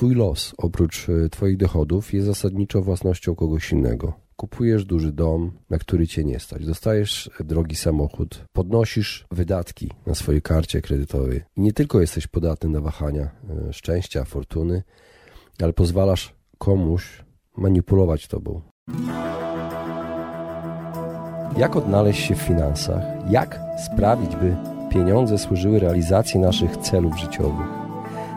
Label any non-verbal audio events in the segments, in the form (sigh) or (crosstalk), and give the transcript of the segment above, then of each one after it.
Twój los, oprócz e, Twoich dochodów, jest zasadniczo własnością kogoś innego. Kupujesz duży dom, na który cię nie stać. Dostajesz drogi samochód, podnosisz wydatki na swojej karcie kredytowej. I nie tylko jesteś podatny na wahania e, szczęścia, fortuny, ale pozwalasz komuś manipulować tobą. Jak odnaleźć się w finansach? Jak sprawić, by pieniądze służyły realizacji naszych celów życiowych?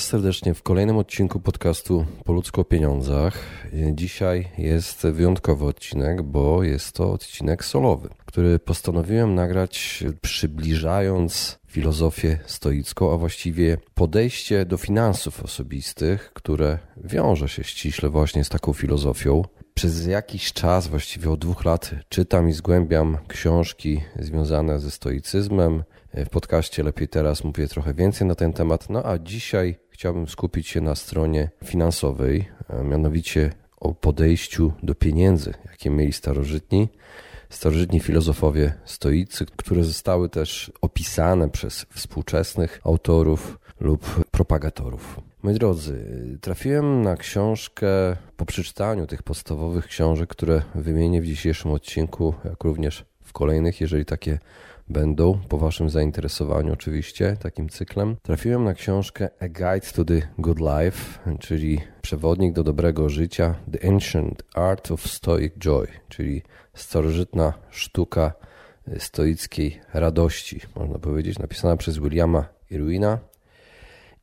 Was serdecznie w kolejnym odcinku podcastu Po o pieniądzach. Dzisiaj jest wyjątkowy odcinek, bo jest to odcinek solowy, który postanowiłem nagrać przybliżając filozofię stoicką, a właściwie podejście do finansów osobistych, które wiąże się ściśle właśnie z taką filozofią. Przez jakiś czas, właściwie od dwóch lat, czytam i zgłębiam książki związane ze stoicyzmem, w podcaście Lepiej Teraz mówię trochę więcej na ten temat. No a dzisiaj chciałbym skupić się na stronie finansowej, a mianowicie o podejściu do pieniędzy, jakie mieli starożytni, starożytni filozofowie stoicy, które zostały też opisane przez współczesnych autorów lub propagatorów. Moi drodzy, trafiłem na książkę po przeczytaniu tych podstawowych książek, które wymienię w dzisiejszym odcinku, jak również w kolejnych, jeżeli takie będą, po Waszym zainteresowaniu oczywiście, takim cyklem, trafiłem na książkę A Guide to the Good Life, czyli przewodnik do dobrego życia, The Ancient Art of Stoic Joy, czyli starożytna sztuka stoickiej radości, można powiedzieć, napisana przez Williama Irwina.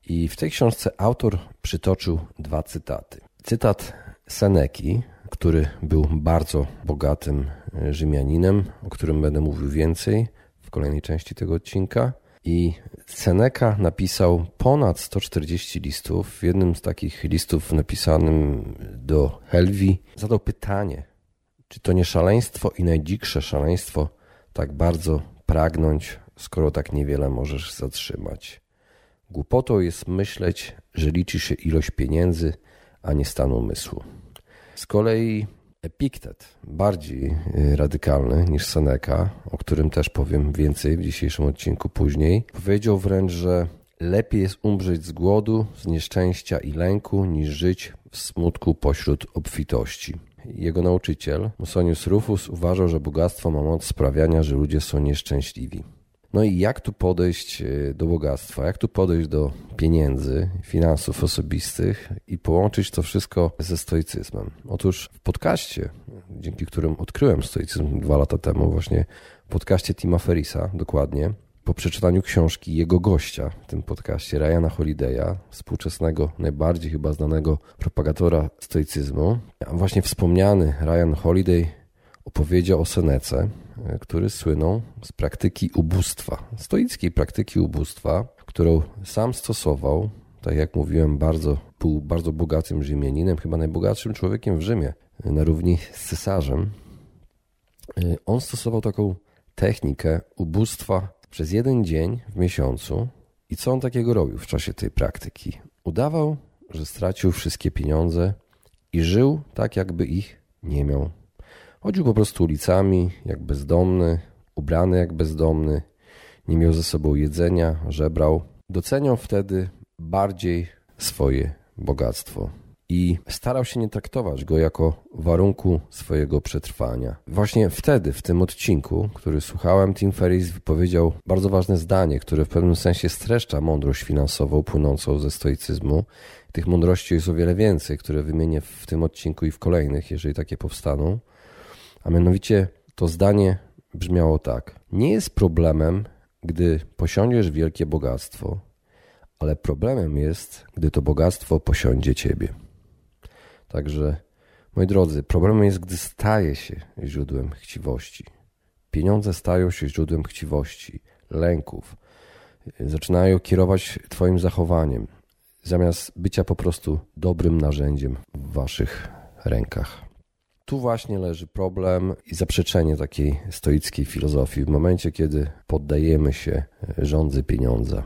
I w tej książce autor przytoczył dwa cytaty. Cytat Seneki, który był bardzo bogatym Rzymianinem, o którym będę mówił więcej, w kolejnej części tego odcinka. I Seneca napisał ponad 140 listów. W jednym z takich listów napisanym do Helwi zadał pytanie, czy to nie szaleństwo i najdziksze szaleństwo tak bardzo pragnąć, skoro tak niewiele możesz zatrzymać. Głupotą jest myśleć, że liczy się ilość pieniędzy, a nie stan umysłu. Z kolei Epiktet, bardziej y, radykalny niż Seneca, o którym też powiem więcej w dzisiejszym odcinku później, powiedział wręcz, że lepiej jest umrzeć z głodu, z nieszczęścia i lęku, niż żyć w smutku pośród obfitości. Jego nauczyciel, Musonius Rufus, uważał, że bogactwo ma moc sprawiania, że ludzie są nieszczęśliwi. No i jak tu podejść e, do bogactwa, jak tu podejść do pieniędzy, finansów osobistych i połączyć to wszystko ze stoicyzmem? Otóż w podcaście, dzięki którym odkryłem stoicyzm dwa lata temu, właśnie w podcaście Tima Ferisa, dokładnie, po przeczytaniu książki jego gościa w tym podcaście, Ryana Holiday'a, współczesnego, najbardziej chyba znanego propagatora stoicyzmu, właśnie wspomniany Ryan Holiday opowiedział o Senece, e, który słynął z praktyki ubóstwa, stoickiej praktyki ubóstwa, którą sam stosował, tak jak mówiłem, bardzo, był bardzo bogatym Rzymianinem, chyba najbogatszym człowiekiem w Rzymie, e, na równi z cesarzem. E, on stosował taką technikę ubóstwa przez jeden dzień w miesiącu. I co on takiego robił w czasie tej praktyki? Udawał, że stracił wszystkie pieniądze i żył tak, jakby ich nie miał. Chodził po prostu ulicami jak bezdomny, ubrany jak bezdomny, nie miał ze sobą jedzenia, żebrał. Doceniał wtedy bardziej swoje bogactwo. i starał się nie traktować go jako warunku swojego przetrwania. Właśnie wtedy, w tym odcinku, który słuchałem, Tim Ferriss wypowiedział bardzo ważne zdanie, które w pewnym sensie streszcza mądrość finansową płynącą ze stoicyzmu. Tych mądrości jest o wiele więcej, które wymienię w tym odcinku i w kolejnych, jeżeli takie powstaną. A mianowicie to zdanie brzmiało tak: Nie jest problemem, gdy posiądziesz wielkie bogactwo, ale problemem jest, gdy to bogactwo posiądzie ciebie. Także, moi drodzy, problemem jest, gdy staje się źródłem chciwości. Pieniądze stają się źródłem chciwości, lęków, zaczynają kierować Twoim zachowaniem, zamiast bycia po prostu dobrym narzędziem w Waszych rękach. Tu właśnie leży problem i zaprzeczenie takiej stoickiej filozofii w momencie, kiedy poddajemy się rządzy pieniądza.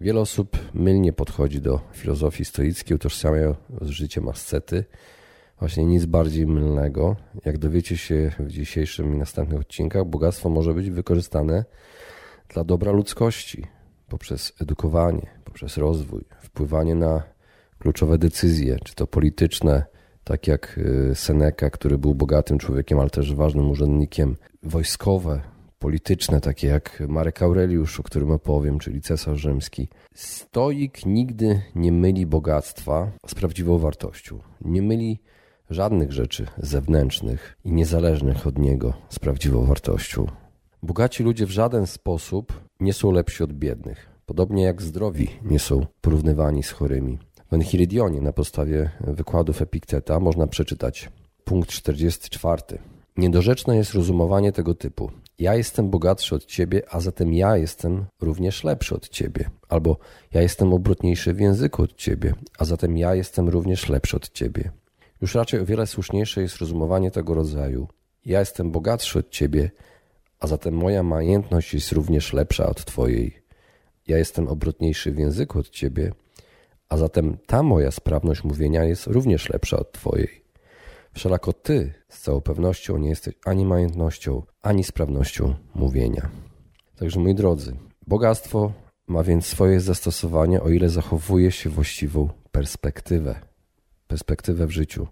Wiele osób mylnie podchodzi do filozofii stoickiej, utożsamiają z życiem ascety. Właśnie nic bardziej mylnego. Jak dowiecie się w dzisiejszym i następnych odcinkach, bogactwo może być wykorzystane dla dobra ludzkości poprzez edukowanie, poprzez rozwój, wpływanie na kluczowe decyzje, czy to polityczne, tak jak y, Seneca, który był bogatym człowiekiem, ale też ważnym urzędnikiem, wojskowe, polityczne, takie jak Marek Aureliusz, o którym opowiem, czyli cesarz rzymski. Stoik nigdy nie myli bogactwa z prawdziwą wartością. Nie myli żadnych rzeczy zewnętrznych i niezależnych od niego z prawdziwą wartością. Bogaci ludzie w żaden sposób nie są lepsi od biednych, podobnie jak zdrowi nie są porównywani z chorymi. W Enchirydionie na podstawie wykładów Epikteta można przeczytać punkt 44. Niedorzeczne jest rozumowanie tego typu. Ja jestem bogatszy od ciebie, a zatem ja jestem również lepszy od ciebie. Albo ja jestem obrotniejszy w języku od ciebie, a zatem ja jestem również lepszy od ciebie. Już raczej o wiele słuszniejsze jest rozumowanie tego rodzaju. Ja jestem bogatszy od ciebie, a zatem moja majętność jest również lepsza od twojej. Ja jestem obrotniejszy w języku od ciebie, a zatem ta moja sprawność mówienia jest również lepsza od twojej. Wszelako ty z całą pewnością nie jesteś ani majątnością, ani sprawnością mówienia. Także moi drodzy, bogactwo ma więc swoje zastosowanie, o ile zachowuje się właściwą perspektywę, perspektywę w życiu.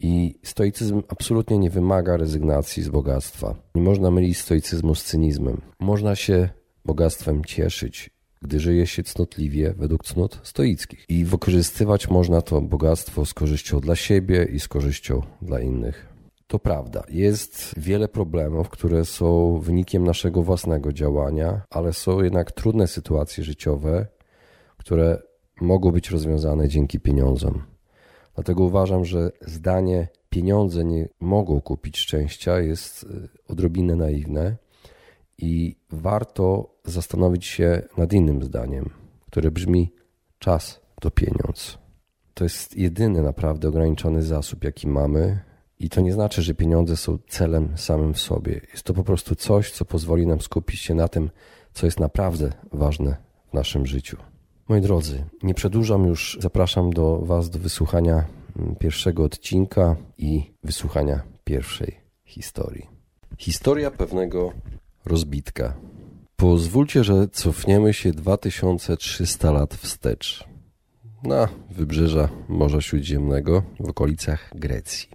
I stoicyzm absolutnie nie wymaga rezygnacji z bogactwa. Nie można mylić stoicyzmu z cynizmem. Można się bogactwem cieszyć gdy żyje się cnotliwie według cnót stoickich. I wykorzystywać można to bogactwo z korzyścią dla siebie i z korzyścią dla innych. To prawda, jest wiele problemów, które są wynikiem naszego własnego działania, ale są jednak trudne sytuacje życiowe, które mogą być rozwiązane dzięki pieniądzom. Dlatego uważam, że zdanie pieniądze nie mogą kupić szczęścia jest y, odrobinę naiwne i warto zastanowić się nad innym zdaniem, które brzmi: czas to pieniądz. To jest jedyny naprawdę ograniczony zasób, jaki mamy, i to nie znaczy, że pieniądze są celem samym w sobie. Jest to po prostu coś, co pozwoli nam skupić się na tym, co jest naprawdę ważne w naszym życiu. Moi drodzy, nie przedłużam już, zapraszam do Was do wysłuchania mm, pierwszego odcinka i wysłuchania pierwszej historii. Historia pewnego rozbitka. Pozwólcie, że cofniemy się 2300 lat wstecz na wybrzeża Morza Śródziemnego w okolicach Grecji.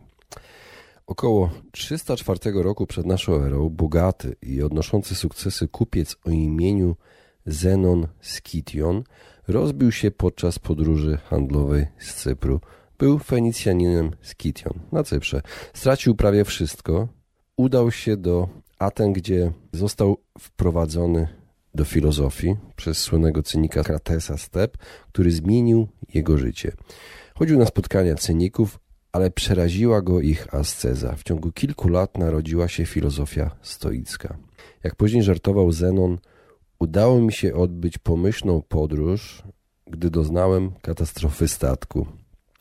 Około 304 roku przed naszą erą bogaty i odnoszący sukcesy kupiec o imieniu Zenon Skition rozbił się podczas podróży handlowej z Cypru. Był Fenicjaninem Skition na Cyprze. Stracił prawie wszystko. Udał się do Aten, gdzie został wprowadzony do filozofii przez słynnego cynika Kratesa Step, który zmienił jego życie. Chodził na spotkania cyników, ale przeraziła go ich asceza. W ciągu kilku lat narodziła się filozofia stoicka. Jak później żartował Zenon, udało mi się odbyć pomyślną podróż, gdy doznałem katastrofy statku.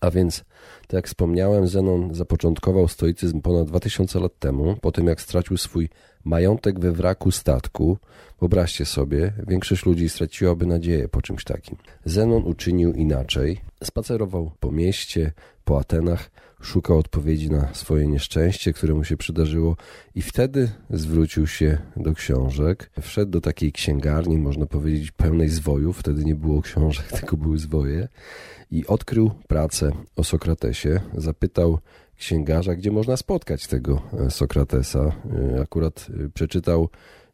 A więc Tak jak wspomniałem, Zenon zapoczątkował stoicyzm ponad 2000 lat temu, po tym jak stracił swój majątek we wraku statku. Wyobraźcie sobie, większość ludzi straciłaby nadzieję po czymś takim. Zenon uczynił inaczej. Spacerował po mieście, po Atenach, szukał odpowiedzi na swoje nieszczęście, które mu się przydarzyło i wtedy zwrócił się do książek. Wszedł do takiej księgarni, można powiedzieć, pełnej zwojów. Wtedy nie było książek, (laughs) tylko były zwoje. I odkrył pracę o Sokratesie. Zapytał księgarza, gdzie można spotkać tego Sokratesa. Akurat przeczytał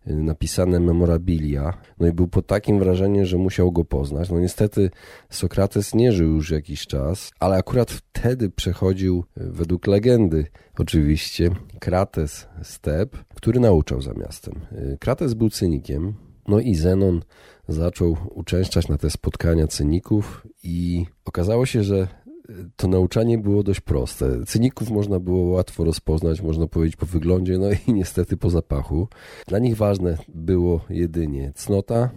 napisane memorabilia. No i był pod takim wrażeniem, że musiał go poznać. No niestety Sokrates nie żył już jakiś czas, ale akurat wtedy przechodził, według legendy oczywiście, Krates step, który nauczał za miastem. Krates był cynikiem, no i Zenon zaczął uczęszczać na te spotkania cyników i okazało się, że to nauczanie było dość proste. Cyników można było łatwo rozpoznać, można powiedzieć po wyglądzie, no i niestety po zapachu. Dla nich ważne było jedynie cnota,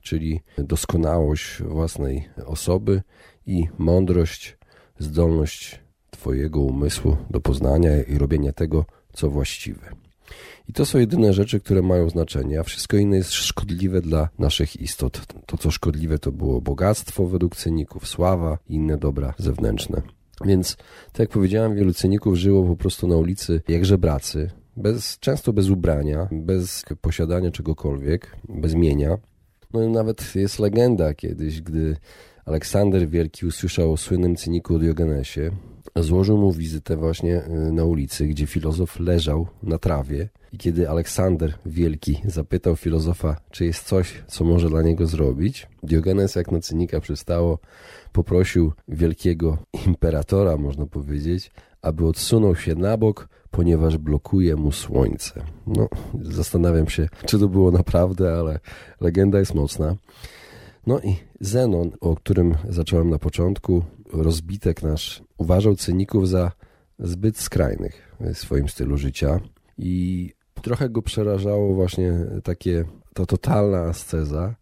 czyli doskonałość własnej osoby i mądrość, zdolność Twojego umysłu do poznania i robienia tego, co właściwe. I to są jedyne rzeczy, które mają znaczenie, a wszystko inne jest szkodliwe dla naszych istot. To, co szkodliwe, to było bogactwo według cyników, sława i inne dobra zewnętrzne. Więc, tak jak powiedziałem, wielu cyników żyło po prostu na ulicy jak żebracy, bez, często bez ubrania, bez posiadania czegokolwiek, bez mienia. No i nawet jest legenda kiedyś, gdy Aleksander Wielki usłyszał o słynnym cyniku Diogenesie, złożył mu wizytę właśnie y, na ulicy, gdzie filozof leżał na trawie i kiedy Aleksander Wielki zapytał filozofa, czy jest coś, co może dla niego zrobić, Diogenes, jak na cynika przystało, poprosił wielkiego imperatora, można powiedzieć, aby odsunął się na bok, ponieważ blokuje mu słońce. No, zastanawiam się, czy to było naprawdę, ale legenda jest mocna. No i Zenon, o którym zacząłem na początku, rozbitek nasz, uważał cyników za zbyt skrajnych w swoim stylu życia i trochę go przerażało właśnie takie, ta totalna asceza.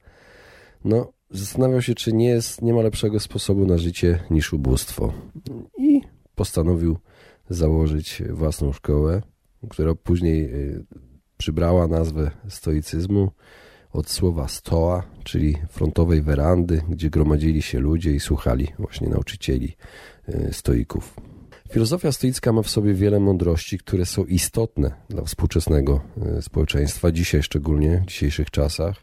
No, zastanawiał się, czy nie, jest, nie ma lepszego sposobu na życie niż ubóstwo. I postanowił założyć własną szkołę, która później y, przybrała nazwę stoicyzmu od słowa stoa, czyli frontowej werandy, gdzie gromadzili się ludzie i słuchali właśnie nauczycieli y, stoików. Filozofia stoicka ma w sobie wiele mądrości, które są istotne dla współczesnego e, społeczeństwa, dzisiaj szczególnie, w dzisiejszych czasach.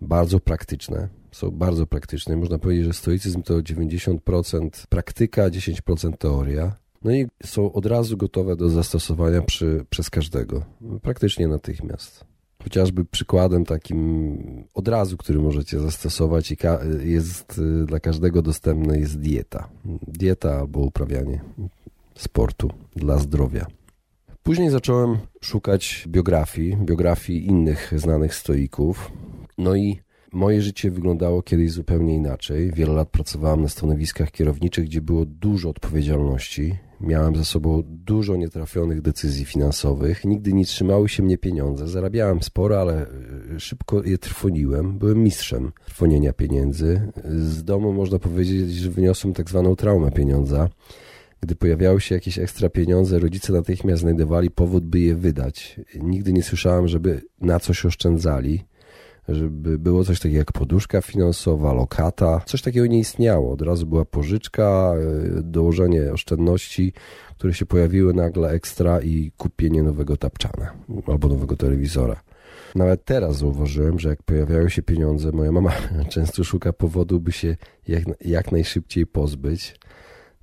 Bardzo praktyczne, są bardzo praktyczne. Można powiedzieć, że stoicyzm to 90% praktyka, 10% teoria. No i są od razu gotowe do zastosowania przy, przez każdego, praktycznie natychmiast. Chociażby przykładem takim od razu, który możecie zastosować i jest e, dla każdego dostępne jest dieta. Dieta albo uprawianie sportu dla zdrowia. Później zacząłem szukać biografii, biografii innych znanych stoików. No i moje życie wyglądało kiedyś zupełnie inaczej. Wiele lat pracowałem na stanowiskach kierowniczych, gdzie było dużo odpowiedzialności. Miałem za sobą dużo nietrafionych decyzji finansowych. Nigdy nie trzymały się mnie pieniądze. Zarabiałem sporo, ale e, szybko je trwoniłem. Byłem mistrzem trwonienia pieniędzy. Z domu można powiedzieć, że wyniosłem tak zwaną traumę pieniądza. Gdy pojawiały się jakieś ekstra pieniądze, rodzice natychmiast znajdowali powód, by je wydać. Nigdy nie słyszałem, żeby na coś oszczędzali, żeby było coś takiego jak poduszka finansowa, lokata. Coś takiego nie istniało. Od razu była pożyczka, e, dołożenie oszczędności, które się pojawiły nagle ekstra i kupienie nowego tapczana albo nowego telewizora. Nawet teraz zauważyłem, że jak pojawiają się pieniądze, moja mama (laughs) często szuka powodu, by się jak, jak najszybciej pozbyć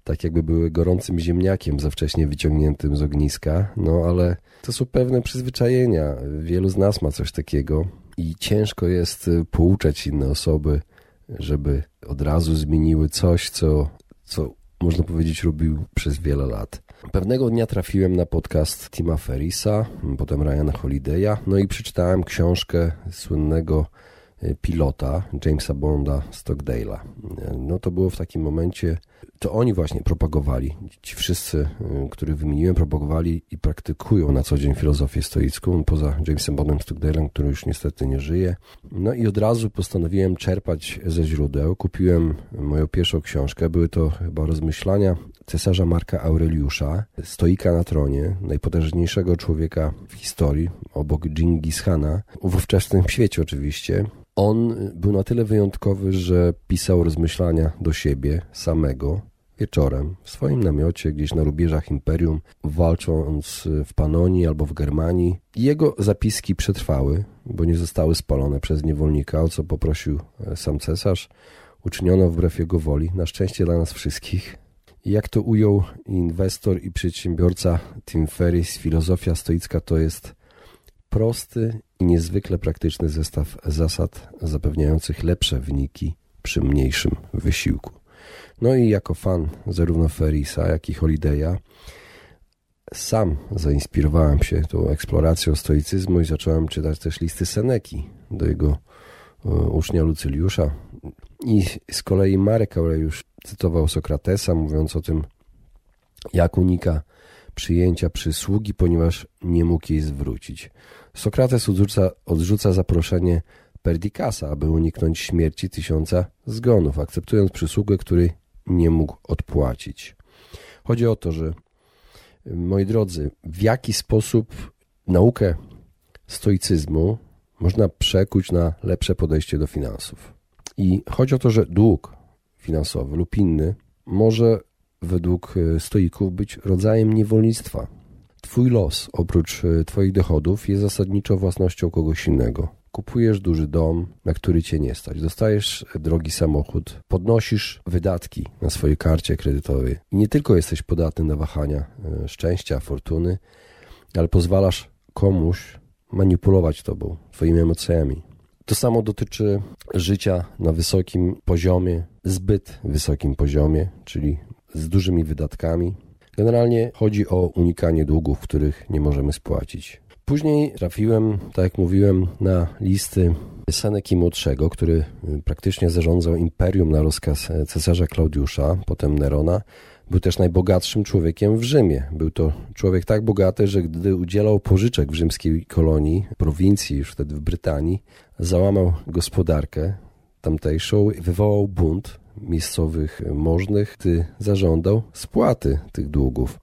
tak jakby były gorącym ziemniakiem za wcześnie wyciągniętym z ogniska, no ale to są pewne przyzwyczajenia. Wielu z nas ma coś takiego i ciężko jest y, pouczać inne osoby, żeby od razu zmieniły coś, co, co można powiedzieć robił przez wiele lat. Pewnego dnia trafiłem na podcast Tima Ferrisa, potem Ryana Holiday'a, no i przeczytałem książkę słynnego y, pilota Jamesa Bonda Stockdale'a. No to było w takim momencie to oni właśnie propagowali, ci wszyscy, y, których wymieniłem, propagowali i praktykują na co dzień filozofię stoicką, poza Jamesem Bondem Stockdale'em, który już niestety nie żyje. No i od razu postanowiłem czerpać ze źródeł. Kupiłem moją pierwszą książkę, były to chyba rozmyślania cesarza Marka Aureliusza, stoika na tronie, najpotężniejszego człowieka w historii, obok Dżingis Hana, w ówczesnym świecie oczywiście. On był na tyle wyjątkowy, że pisał rozmyślania do siebie samego wieczorem w swoim namiocie gdzieś na rubieżach imperium, walcząc w Panonii albo w Germanii. Jego zapiski przetrwały, bo nie zostały spalone przez niewolnika, o co poprosił sam cesarz. Uczyniono wbrew jego woli, na szczęście dla nas wszystkich. Jak to ujął inwestor i przedsiębiorca Tim Ferriss, filozofia stoicka to jest prosty i niezwykle praktyczny zestaw zasad zapewniających lepsze wyniki przy mniejszym wysiłku. No i jako fan zarówno Ferrisa, jak i Holiday'a sam zainspirowałem się tą eksploracją stoicyzmu i zacząłem czytać też listy Seneki do jego e, ucznia Lucyliusza. I z kolei Marek Aureliusz cytował Sokratesa, mówiąc o tym, jak unika przyjęcia przysługi, ponieważ nie mógł jej zwrócić. Sokrates odrzuca, odrzuca zaproszenie Perdikasa, aby uniknąć śmierci tysiąca zgonów, akceptując przysługę, której nie mógł odpłacić. Chodzi o to, że moi drodzy, w jaki sposób naukę stoicyzmu można przekuć na lepsze podejście do finansów. I chodzi o to, że dług finansowy lub inny może według e, stoików być rodzajem niewolnictwa. Twój los, oprócz e, Twoich dochodów, jest zasadniczo własnością kogoś innego. Kupujesz duży dom, na który cię nie stać. Dostajesz drogi samochód, podnosisz wydatki na swojej karcie kredytowej. I nie tylko jesteś podatny na wahania e, szczęścia, fortuny, ale pozwalasz komuś manipulować tobą, twoimi emocjami. To samo dotyczy życia na wysokim poziomie, zbyt wysokim poziomie, czyli z dużymi wydatkami. Generalnie chodzi o unikanie długów, których nie możemy spłacić. Później trafiłem, tak jak mówiłem, na listy Seneki Młodszego, który praktycznie zarządzał imperium na rozkaz cesarza Klaudiusza, potem Nerona. Był też najbogatszym człowiekiem w Rzymie. Był to człowiek tak bogaty, że gdy udzielał pożyczek w rzymskiej kolonii, prowincji, już wtedy w Brytanii, załamał gospodarkę tamtejszą, wywołał bunt miejscowych możnych, gdy zażądał spłaty tych długów.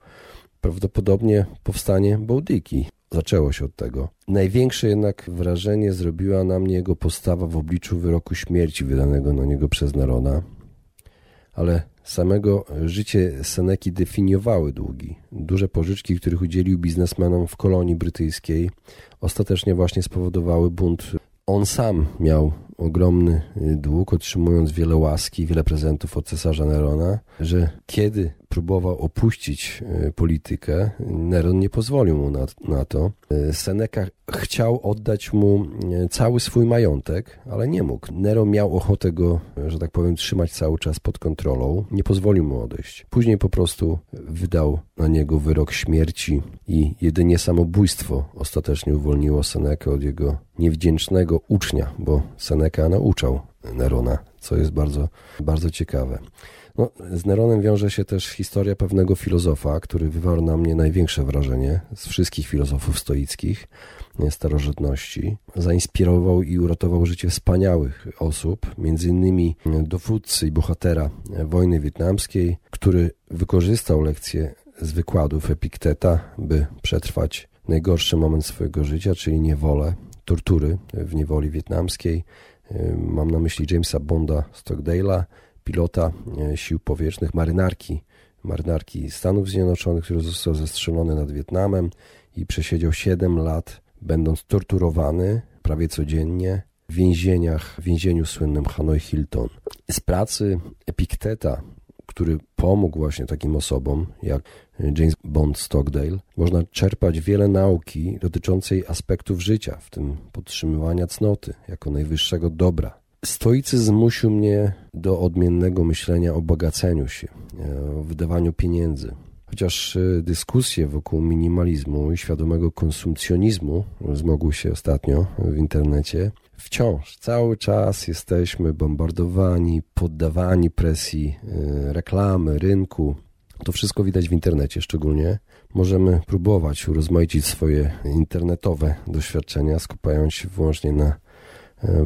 Prawdopodobnie powstanie Bałdyki zaczęło się od tego. Największe jednak wrażenie zrobiła na mnie jego postawa w obliczu wyroku śmierci wydanego na niego przez Nerona. Ale samego życie Seneki definiowały długi. Duże pożyczki, których udzielił biznesmenom w kolonii brytyjskiej, ostatecznie właśnie spowodowały bunt. On sam miał ogromny dług, otrzymując wiele łaski, wiele prezentów od cesarza Nerona, że kiedy próbował opuścić e, politykę, Neron nie pozwolił mu na, na to. E, Seneca chciał oddać mu e, cały swój majątek, ale nie mógł. Nero miał ochotę go, że tak powiem, trzymać cały czas pod kontrolą. Nie pozwolił mu odejść. Później po prostu wydał na niego wyrok śmierci i jedynie samobójstwo ostatecznie uwolniło Senekę od jego niewdzięcznego ucznia, bo Seneca nauczał Nerona, co jest bardzo, bardzo ciekawe. No, z Neronem wiąże się też historia pewnego filozofa, który wywarł na mnie największe wrażenie z wszystkich filozofów stoickich starożytności. Zainspirował i uratował życie wspaniałych osób, innymi dowódcy i bohatera wojny wietnamskiej, który wykorzystał lekcje z wykładów Epikteta, by przetrwać najgorszy moment swojego życia, czyli niewolę, tortury w niewoli wietnamskiej. Mam na myśli Jamesa Bonda Stockdale'a, pilota e, sił powietrznych, marynarki, marynarki Stanów Zjednoczonych, który został zestrzelony nad Wietnamem i przesiedział 7 lat, będąc torturowany prawie codziennie w więzieniach, w więzieniu słynnym Hanoi Hilton. Z pracy Epikteta, który pomógł właśnie takim osobom jak James Bond Stockdale, można czerpać wiele nauki dotyczącej aspektów życia, w tym podtrzymywania cnoty jako najwyższego dobra Stoicyzm zmusił mnie do odmiennego myślenia o bogaceniu się, e, o wydawaniu pieniędzy. Chociaż y, dyskusje wokół minimalizmu i świadomego konsumpcjonizmu zmogły się ostatnio w internecie, wciąż cały czas jesteśmy bombardowani, poddawani presji y, reklamy, rynku. To wszystko widać w internecie szczególnie. Możemy próbować urozmaicić swoje internetowe doświadczenia, skupiając się wyłącznie na E,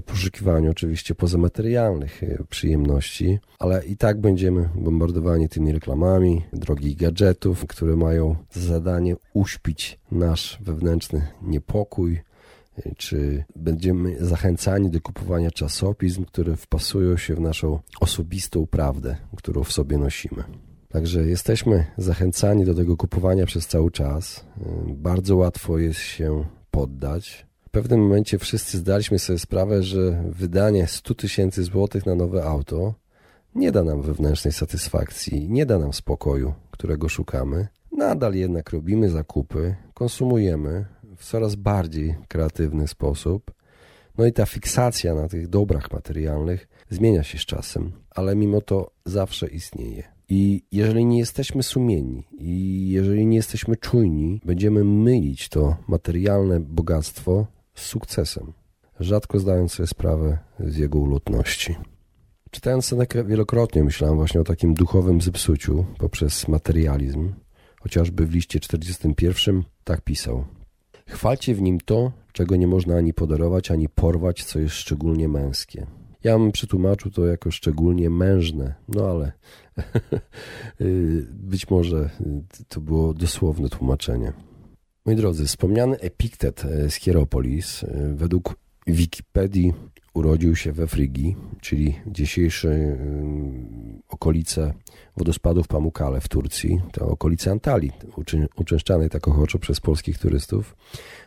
poszukiwaniu oczywiście pozamaterialnych e, przyjemności, ale i tak będziemy bombardowani tymi reklamami drogich gadżetów, które mają za zadanie uśpić nasz wewnętrzny niepokój, e, czy będziemy zachęcani do kupowania czasopism, które wpasują się w naszą osobistą prawdę, którą w sobie nosimy. Także jesteśmy zachęcani do tego kupowania przez cały czas. Bardzo łatwo jest się poddać, w pewnym momencie wszyscy zdaliśmy sobie sprawę, że wydanie 100 tysięcy złotych na nowe auto nie da nam wewnętrznej satysfakcji, nie da nam spokoju, którego szukamy. Nadal jednak robimy zakupy, konsumujemy w coraz bardziej kreatywny sposób. No i ta fiksacja na tych dobrach materialnych zmienia się z czasem, ale mimo to zawsze istnieje. I jeżeli nie jesteśmy sumienni i jeżeli nie jesteśmy czujni, będziemy mylić to materialne bogactwo z sukcesem, rzadko zdając sobie sprawę z jego ulotności. Czytając Senekę wielokrotnie myślałem właśnie o takim duchowym zepsuciu poprzez materializm. Chociażby w liście 41 tak pisał. Chwalcie w nim to, czego nie można ani podarować, ani porwać, co jest szczególnie męskie. Ja bym przetłumaczył to jako szczególnie mężne, no ale (laughs) być może to było dosłowne tłumaczenie. Moi drodzy, wspomniany Epiktet e, z Hieropolis e, według Wikipedii urodził się we Frygii, czyli dzisiejsze e, okolice wodospadów Pamukkale w Turcji, to okolice Antalii, uczęszczanej tak ochoczo przez polskich turystów.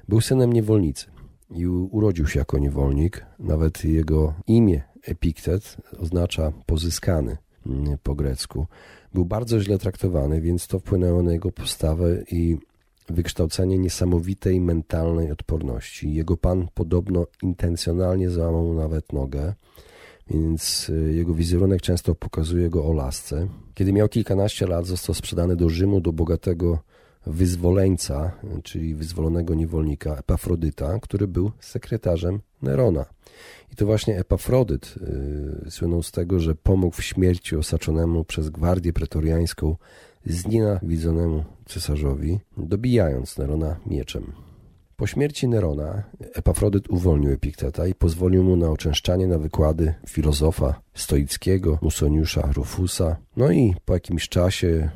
Był synem niewolnicy i urodził się jako niewolnik. Nawet jego imię Epiktet oznacza pozyskany po grecku. Był bardzo źle traktowany, więc to wpłynęło na jego postawę i wykształcenie niesamowitej mentalnej odporności. Jego pan podobno intencjonalnie załamał nawet nogę, więc y, jego wizerunek często pokazuje go o lasce. Kiedy miał kilkanaście lat, został sprzedany do Rzymu do bogatego wyzwoleńca, czyli wyzwolonego niewolnika Epafrodyta, który był sekretarzem Nerona. I to właśnie Epafrodyt yy, słynął z tego, że pomógł w śmierci osaczonemu przez gwardię pretoriańską znienawidzonemu cesarzowi, dobijając Nerona mieczem. Po śmierci Nerona Epafrodyt uwolnił Epikteta i pozwolił mu na oczęszczanie na wykłady filozofa stoickiego Musoniusza Rufusa. No i po jakimś czasie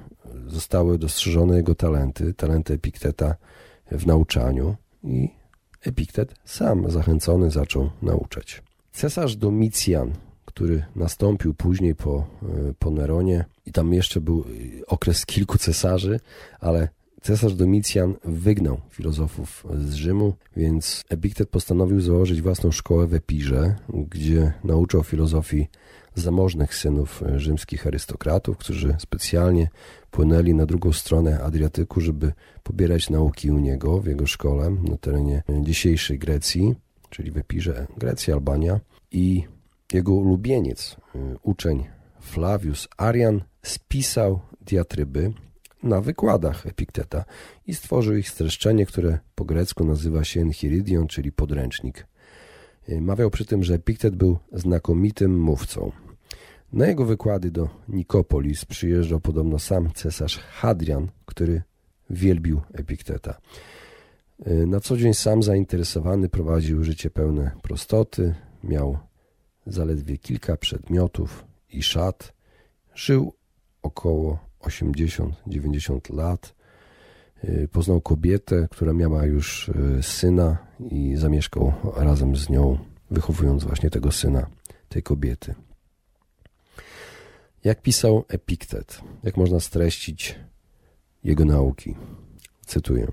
zostały dostrzeżone jego talenty, talenty Epikteta w nauczaniu i Epiktet sam zachęcony zaczął nauczać. Cesarz Domicjan który nastąpił później po, e, po Neronie i tam jeszcze był e, okres kilku cesarzy, ale cesarz Domicjan wygnał filozofów z Rzymu, więc Epiktet postanowił założyć własną szkołę w Epirze, gdzie nauczał filozofii zamożnych synów e, rzymskich arystokratów, którzy specjalnie płynęli na drugą stronę Adriatyku, żeby pobierać nauki u niego w jego szkole na terenie dzisiejszej Grecji, czyli w Epirze, Grecja, Albania. I jego ulubieniec, y, uczeń Flavius Arian, spisał diatryby na wykładach Epikteta i stworzył ich streszczenie, które po grecku nazywa się Enchiridion, czyli podręcznik. Y, mawiał przy tym, że Epiktet był znakomitym mówcą. Na jego wykłady do Nikopolis przyjeżdżał podobno sam cesarz Hadrian, który wielbił Epikteta. Y, na co dzień sam zainteresowany prowadził życie pełne prostoty, miał zaledwie kilka przedmiotów i szat. Żył około 80-90 lat. Y, poznał kobietę, która miała już y, syna i zamieszkał razem z nią, wychowując właśnie tego syna, tej kobiety. Jak pisał Epiktet, jak można streścić jego nauki? Cytuję.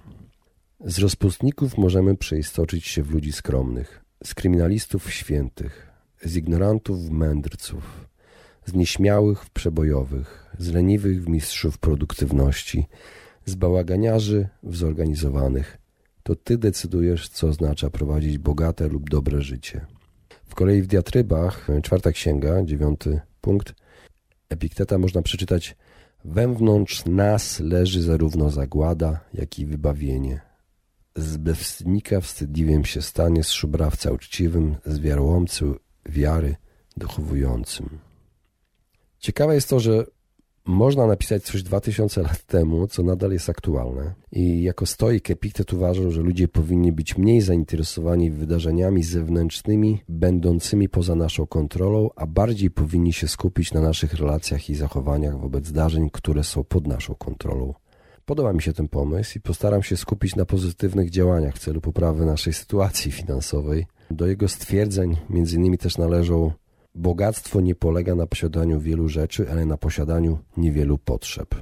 Z rozpustników możemy przeistoczyć się w ludzi skromnych, z kryminalistów w świętych, z ignorantów w mędrców, z nieśmiałych w przebojowych, z leniwych w mistrzów produktywności, z bałaganiarzy w zorganizowanych. To ty decydujesz, co oznacza prowadzić bogate lub dobre życie. W kolei w diatrybach, czwarta księga, dziewiąty punkt, Epikteta można przeczytać Wewnątrz nas leży zarówno zagłada, jak i wybawienie. Z bezwstydnika wstydliwym się stanie, z szubrawca uczciwym, z wiarołomcy wiary dochowującym. Ciekawe jest to, że można napisać coś 2000 lat temu, co nadal jest aktualne. I jako stoik Epiktet uważał, że ludzie powinni być mniej zainteresowani wydarzeniami zewnętrznymi, będącymi poza naszą kontrolą, a bardziej powinni się skupić na naszych relacjach i zachowaniach wobec zdarzeń, które są pod naszą kontrolą. Podoba mi się ten pomysł i postaram się skupić na pozytywnych działaniach w celu poprawy naszej sytuacji finansowej. Do jego stwierdzeń między innymi też należą Bogactwo nie polega na posiadaniu wielu rzeczy, ale na posiadaniu niewielu potrzeb.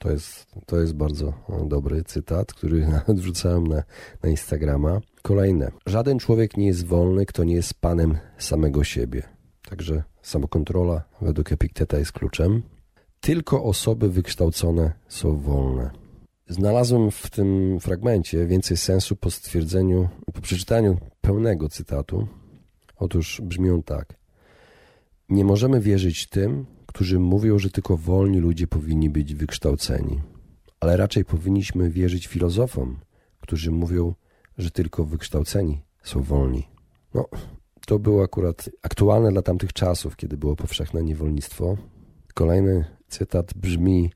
To jest, to jest bardzo dobry cytat, który (laughs) nawet wrzucałem na, na Instagrama. Kolejne. Żaden człowiek nie jest wolny, kto nie jest panem samego siebie. Także samokontrola według Epikteta jest kluczem. Tylko osoby wykształcone są wolne. Znalazłem w tym fragmencie więcej sensu po stwierdzeniu, po przeczytaniu pełnego cytatu. Otóż brzmi on tak. Nie możemy wierzyć tym, którzy mówią, że tylko wolni ludzie powinni być wykształceni, ale raczej powinniśmy wierzyć filozofom, którzy mówią, że tylko wykształceni są wolni. No, to było akurat aktualne dla tamtych czasów, kiedy było powszechne niewolnictwo. Kolejny cytat brzmi: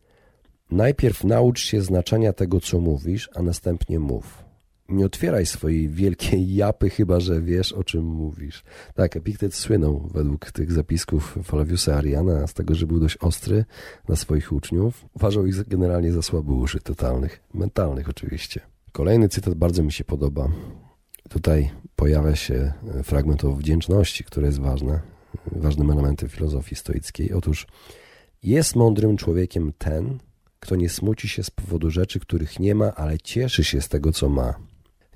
Najpierw naucz się znaczenia tego, co mówisz, a następnie mów nie otwieraj swojej wielkiej japy, chyba że wiesz, o czym mówisz. Tak, Epiktet słynął według tych zapisków Flaviusa Ariana z tego, że był dość ostry dla swoich uczniów. Uważał ich generalnie za słabuszy totalnych, mentalnych oczywiście. Kolejny cytat bardzo mi się podoba. Tutaj pojawia się fragment o wdzięczności, które jest ważne, ważnym elementem filozofii stoickiej. Otóż jest mądrym człowiekiem ten, kto nie smuci się z powodu rzeczy, których nie ma, ale cieszy się z tego, co ma.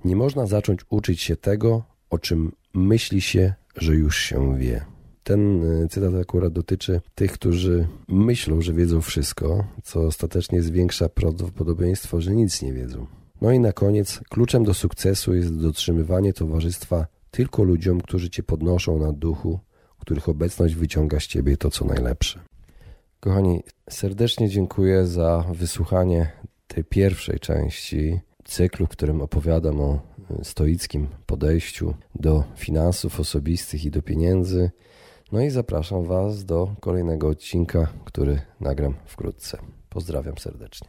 Nie można zacząć uczyć się tego, o czym myśli się, że już się wie. Ten e, cytat akurat dotyczy tych, którzy myślą, że wiedzą wszystko, co ostatecznie zwiększa prawdopodobieństwo, że nic nie wiedzą. No i na koniec, kluczem do sukcesu jest dotrzymywanie towarzystwa tylko ludziom, którzy cię podnoszą na duchu, których obecność wyciąga z ciebie to, co najlepsze. Kochani, serdecznie dziękuję za wysłuchanie tej pierwszej części cyklu, w którym opowiadam o e, stoickim podejściu do finansów osobistych i do pieniędzy. No i zapraszam Was do kolejnego odcinka, który nagram wkrótce. Pozdrawiam serdecznie.